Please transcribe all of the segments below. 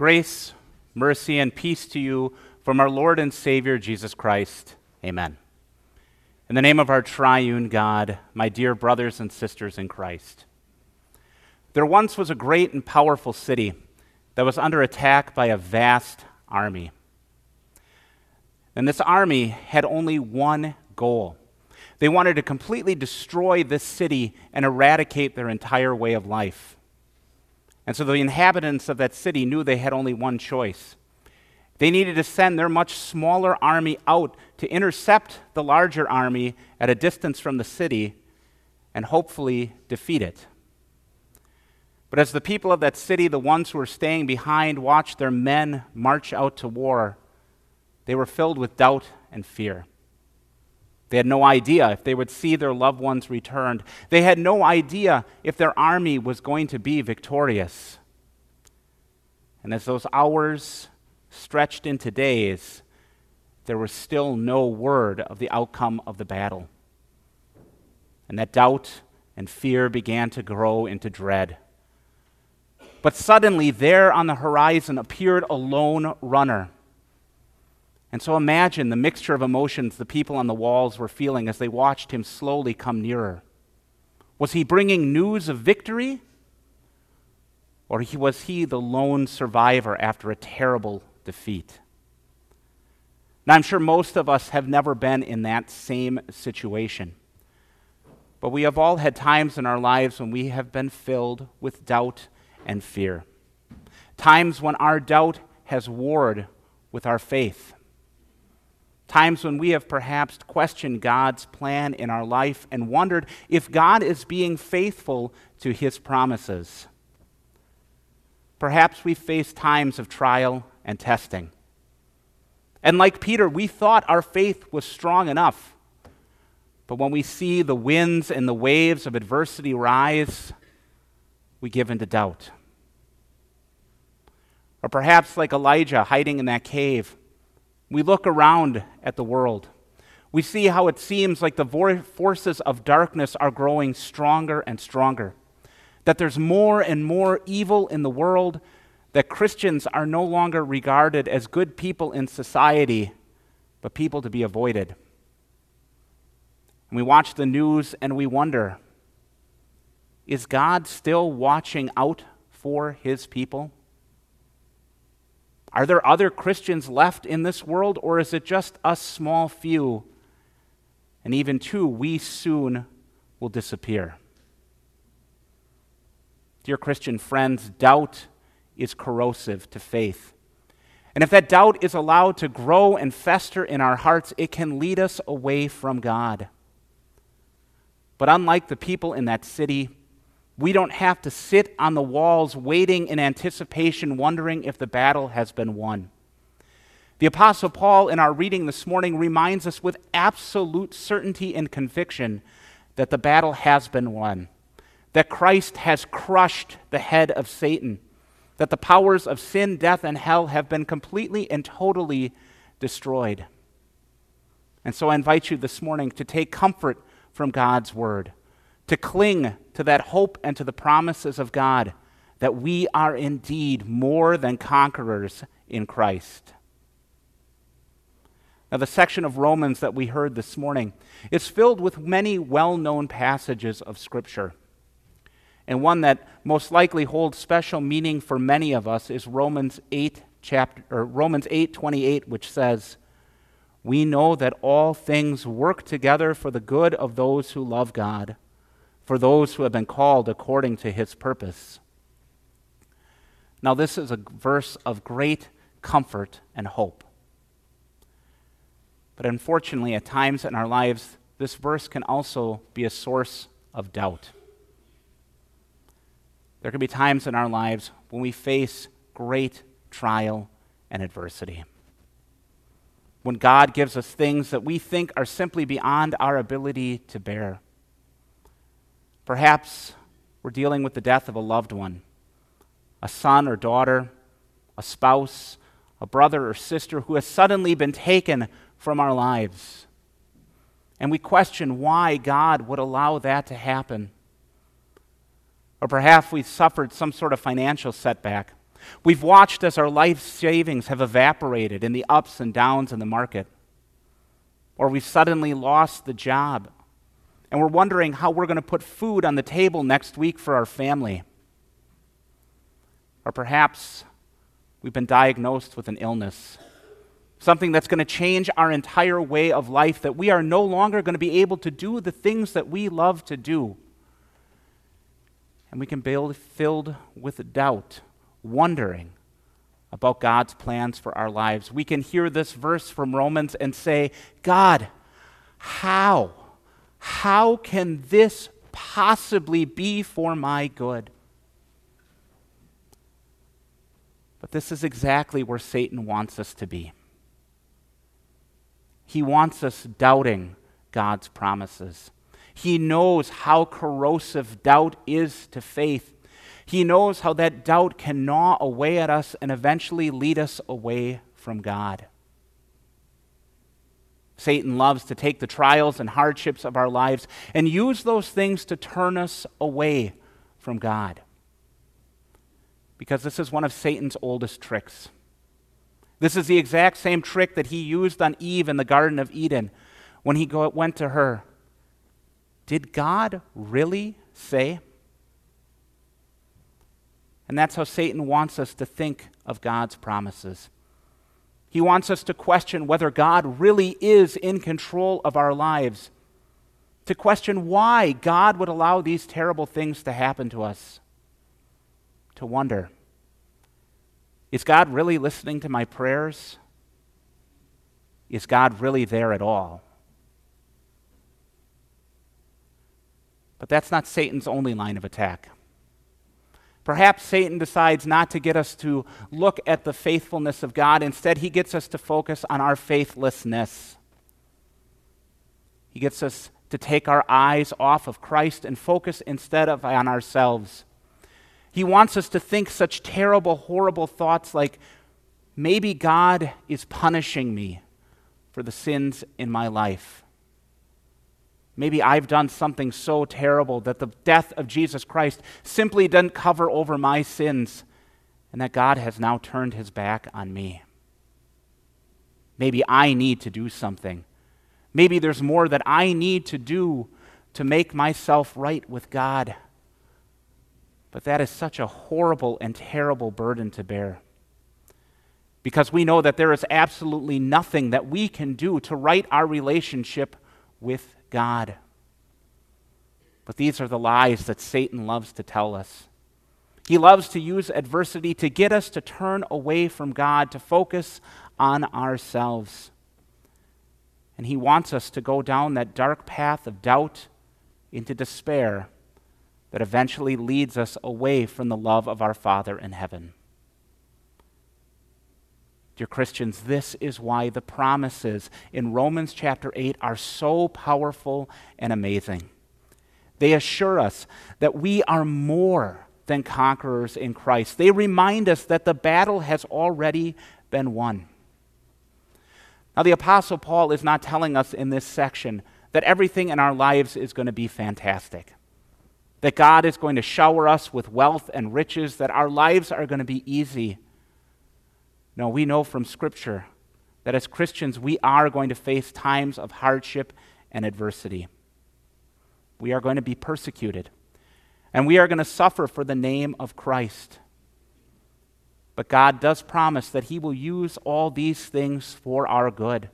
Grace, mercy, and peace to you from our Lord and Savior Jesus Christ. Amen. In the name of our triune God, my dear brothers and sisters in Christ, there once was a great and powerful city that was under attack by a vast army. And this army had only one goal. They wanted to completely destroy this city and eradicate their entire way of life. And so the inhabitants of that city knew they had only one choice. They needed to send their much smaller army out to intercept the larger army at a distance from the city and hopefully defeat it. But as the people of that city, the ones who were staying behind, watched their men march out to war, they were filled with doubt and fear. They had no idea if they would see their loved ones returned. They had no idea if their army was going to be victorious. And as those hours stretched into days, there was still no word of the outcome of the battle. And that doubt and fear began to grow into dread. But suddenly, there on the horizon appeared a lone runner and so imagine the mixture of emotions the people on the walls were feeling as they watched him slowly come nearer. Was he bringing news of victory? Or was he the lone survivor after a terrible defeat? Now, I'm sure most of us have never been in that same situation. But we have all had times in our lives when we have been filled with doubt and fear. Times when our doubt has warred with our faith times when we have perhaps questioned God's plan in our life and wondered if God is being faithful to his promises. Perhaps we face times of trial and testing. And like Peter, we thought our faith was strong enough. But when we see the winds and the waves of adversity rise, we give into doubt. Or perhaps, like Elijah hiding in that cave, we look around at the world. We see how it seems like the forces of darkness are growing stronger and stronger. That there's more and more evil in the world, that Christians are no longer regarded as good people in society, but people to be avoided. And we watch the news and we wonder is God still watching out for his people? Are there other Christians left in this world, or is it just a small few? And even two, we soon will disappear. Dear Christian friends, doubt is corrosive to faith. And if that doubt is allowed to grow and fester in our hearts, it can lead us away from God. But unlike the people in that city, we don't have to sit on the walls waiting in anticipation, wondering if the battle has been won. The Apostle Paul, in our reading this morning, reminds us with absolute certainty and conviction that the battle has been won, that Christ has crushed the head of Satan, that the powers of sin, death, and hell have been completely and totally destroyed. And so I invite you this morning to take comfort from God's word to cling to that hope and to the promises of God that we are indeed more than conquerors in Christ. Now, the section of Romans that we heard this morning is filled with many well known passages of Scripture. And one that most likely holds special meaning for many of us is Romans 8, chapter, or Romans 8 28, which says, We know that all things work together for the good of those who love God for those who have been called according to his purpose. Now, this is a verse of great comfort and hope. But unfortunately, at times in our lives, this verse can also be a source of doubt. There can be times in our lives when we face great trial and adversity. When God gives us things that we think are simply beyond our ability to bear. Perhaps we're dealing with the death of a loved one, a son or daughter, a spouse, a brother or sister who has suddenly been taken from our lives. And we question why God would allow that to happen. Or perhaps we've suffered some sort of financial setback. We've watched as our life savings have evaporated in the ups and downs in the market. Or we've suddenly lost the job and we're wondering how we're going to put food on the table next week for our family. Or perhaps we've been diagnosed with an illness, something that's going to change our entire way of life, that we are no longer going to be able to do the things that we love to do. And we can be filled with doubt, wondering about God's plans for our lives. We can hear this verse from Romans and say, God, how? How can this possibly be for my good? But this is exactly where Satan wants us to be. He wants us doubting God's promises. He knows how corrosive doubt is to faith. He knows how that doubt can gnaw away at us and eventually lead us away from God. Satan loves to take the trials and hardships of our lives and use those things to turn us away from God. Because this is one of Satan's oldest tricks. This is the exact same trick that he used on Eve in the Garden of Eden when he go, went to her. Did God really say? And that's how Satan wants us to think of God's promises. He wants us to question whether God really is in control of our lives, to question why God would allow these terrible things to happen to us, to wonder is God really listening to my prayers? Is God really there at all? But that's not Satan's only line of attack. Perhaps Satan decides not to get us to look at the faithfulness of God. Instead, he gets us to focus on our faithlessness. He gets us to take our eyes off of Christ and focus instead of on ourselves. He wants us to think such terrible, horrible thoughts like, maybe God is punishing me for the sins in my life. Maybe I've done something so terrible that the death of Jesus Christ simply doesn't cover over my sins, and that God has now turned his back on me. Maybe I need to do something. Maybe there's more that I need to do to make myself right with God. But that is such a horrible and terrible burden to bear. Because we know that there is absolutely nothing that we can do to right our relationship with God. But these are the lies that Satan loves to tell us. He loves to use adversity to get us to turn away from God, to focus on ourselves. And he wants us to go down that dark path of doubt into despair that eventually leads us away from the love of our Father in heaven. Dear Christians, this is why the promises in Romans chapter 8 are so powerful and amazing. They assure us that we are more than conquerors in Christ. They remind us that the battle has already been won. Now, the Apostle Paul is not telling us in this section that everything in our lives is going to be fantastic, that God is going to shower us with wealth and riches, that our lives are going to be easy. No, we know from Scripture that as Christians, we are going to face times of hardship and adversity. We are going to be persecuted, and we are going to suffer for the name of Christ. But God does promise that He will use all these things for our good.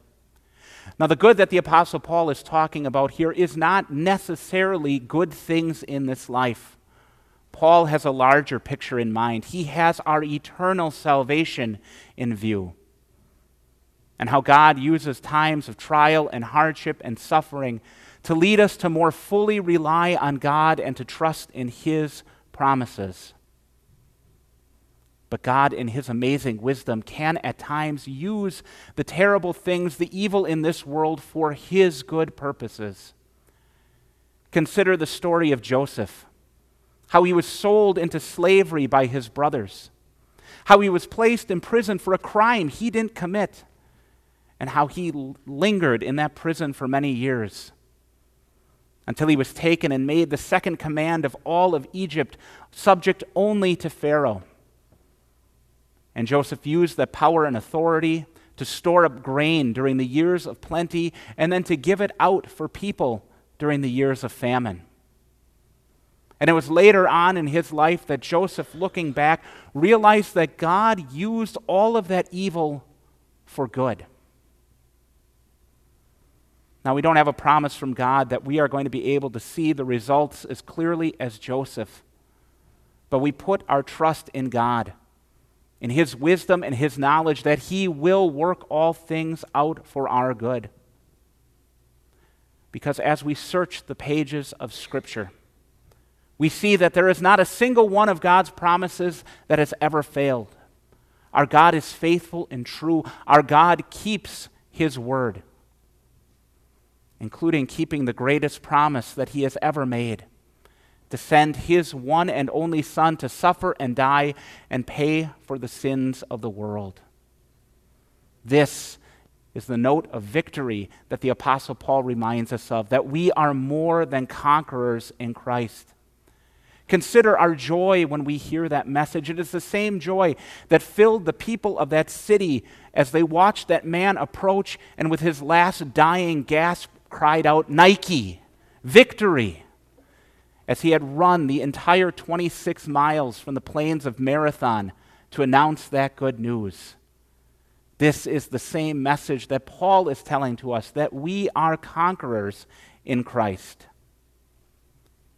Now, the good that the Apostle Paul is talking about here is not necessarily good things in this life. Paul has a larger picture in mind. He has our eternal salvation in view. And how God uses times of trial and hardship and suffering to lead us to more fully rely on God and to trust in His promises. But God, in His amazing wisdom, can at times use the terrible things, the evil in this world, for His good purposes. Consider the story of Joseph how he was sold into slavery by his brothers, how he was placed in prison for a crime he didn't commit, and how he lingered in that prison for many years until he was taken and made the second command of all of Egypt, subject only to Pharaoh. And Joseph used that power and authority to store up grain during the years of plenty and then to give it out for people during the years of famine. And it was later on in his life that Joseph, looking back, realized that God used all of that evil for good. Now, we don't have a promise from God that we are going to be able to see the results as clearly as Joseph, but we put our trust in God, in His wisdom and His knowledge that He will work all things out for our good. Because as we search the pages of Scripture, we see that there is not a single one of God's promises that has ever failed. Our God is faithful and true. Our God keeps His word, including keeping the greatest promise that He has ever made to send His one and only Son to suffer and die and pay for the sins of the world. This is the note of victory that the Apostle Paul reminds us of that we are more than conquerors in Christ. Consider our joy when we hear that message. It is the same joy that filled the people of that city as they watched that man approach and with his last dying gasp cried out, Nike, victory! As he had run the entire 26 miles from the plains of Marathon to announce that good news. This is the same message that Paul is telling to us that we are conquerors in Christ.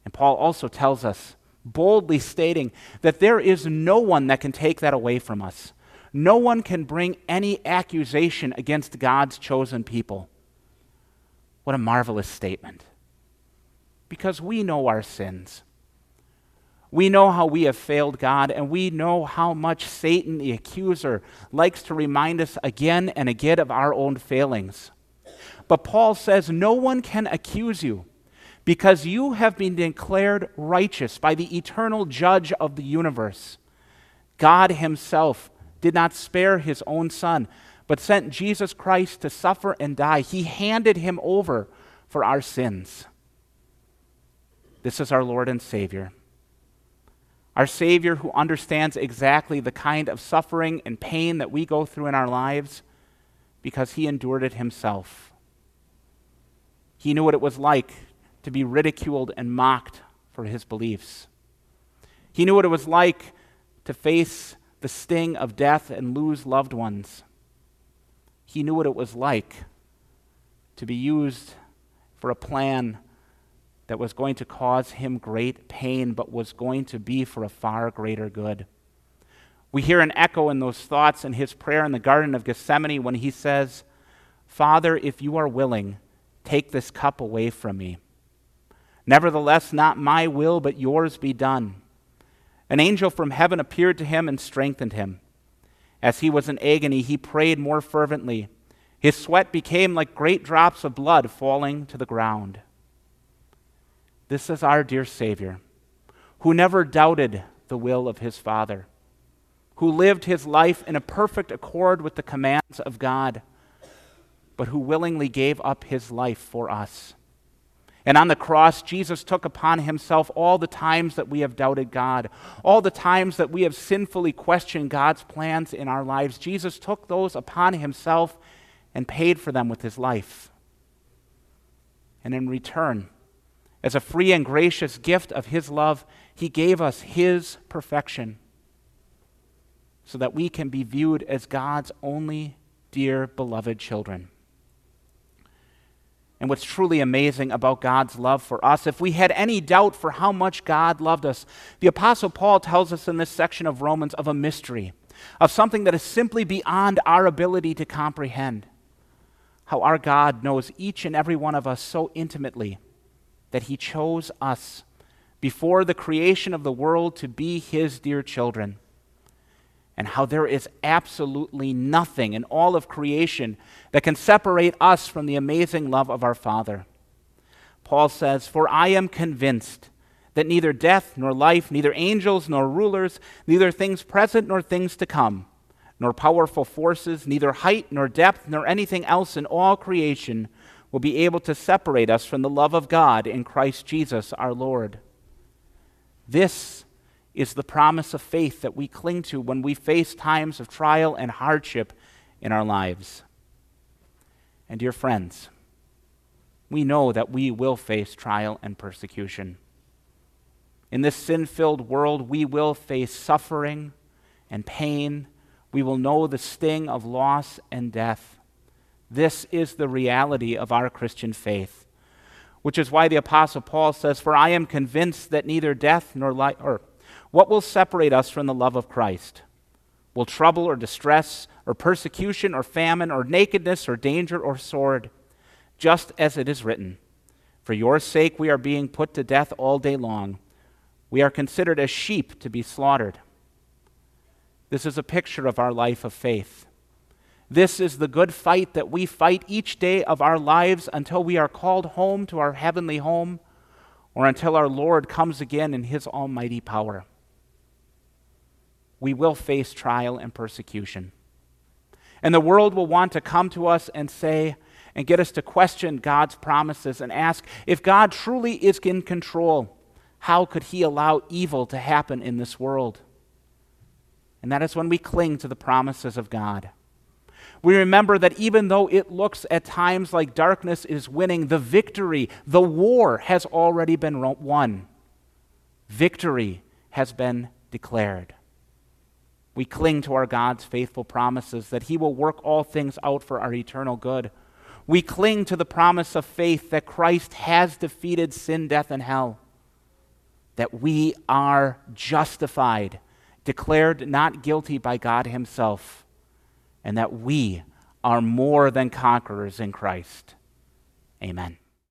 And Paul also tells us boldly stating that there is no one that can take that away from us. No one can bring any accusation against God's chosen people. What a marvelous statement. Because we know our sins. We know how we have failed God, and we know how much Satan, the accuser, likes to remind us again and again of our own failings. But Paul says, No one can accuse you because you have been declared righteous by the eternal judge of the universe. God Himself did not spare His own Son, but sent Jesus Christ to suffer and die. He handed Him over for our sins. This is our Lord and Savior. Our Savior who understands exactly the kind of suffering and pain that we go through in our lives because He endured it Himself. He knew what it was like to be ridiculed and mocked for his beliefs. He knew what it was like to face the sting of death and lose loved ones. He knew what it was like to be used for a plan that was going to cause him great pain, but was going to be for a far greater good. We hear an echo in those thoughts in his prayer in the Garden of Gethsemane when he says, Father, if you are willing, take this cup away from me. Nevertheless, not my will, but yours be done. An angel from heaven appeared to him and strengthened him. As he was in agony, he prayed more fervently. His sweat became like great drops of blood falling to the ground. This is our dear Savior, who never doubted the will of his Father, who lived his life in a perfect accord with the commands of God, but who willingly gave up his life for us. And on the cross, Jesus took upon himself all the times that we have doubted God, all the times that we have sinfully questioned God's plans in our lives. Jesus took those upon himself and paid for them with his life. And in return, as a free and gracious gift of his love, he gave us his perfection so that we can be viewed as God's only dear beloved children and what's truly amazing about God's love for us. If we had any doubt for how much God loved us, the Apostle Paul tells us in this section of Romans of a mystery, of something that is simply beyond our ability to comprehend. How our God knows each and every one of us so intimately that he chose us before the creation of the world to be his dear children and how there is absolutely nothing in all of creation that can separate us from the amazing love of our Father. Paul says, For I am convinced that neither death nor life, neither angels nor rulers, neither things present nor things to come, nor powerful forces, neither height nor depth nor anything else in all creation will be able to separate us from the love of God in Christ Jesus our Lord. This is the promise of faith that we cling to when we face times of trial and hardship in our lives. And, dear friends, we know that we will face trial and persecution. In this sin filled world, we will face suffering and pain. We will know the sting of loss and death. This is the reality of our Christian faith, which is why the Apostle Paul says, For I am convinced that neither death nor life, or what will separate us from the love of Christ? Will trouble or distress, or persecution, or famine, or nakedness, or danger, or sword? Just as it is written, For your sake we are being put to death all day long. We are considered as sheep to be slaughtered. This is a picture of our life of faith. This is the good fight that we fight each day of our lives until we are called home to our heavenly home or until our Lord comes again in his almighty power. We will face trial and persecution. And the world will want to come to us and say, and get us to question God's promises and ask if God truly is in control, how could he allow evil to happen in this world? And that is when we cling to the promises of God. We remember that even though it looks at times like darkness is winning, the victory, the war has already been won. Victory has been declared. We cling to our God's faithful promises that He will work all things out for our eternal good. We cling to the promise of faith that Christ has defeated sin, death, and hell, that we are justified declared not guilty by God Himself, and that we are more than conquerors in Christ. Amen.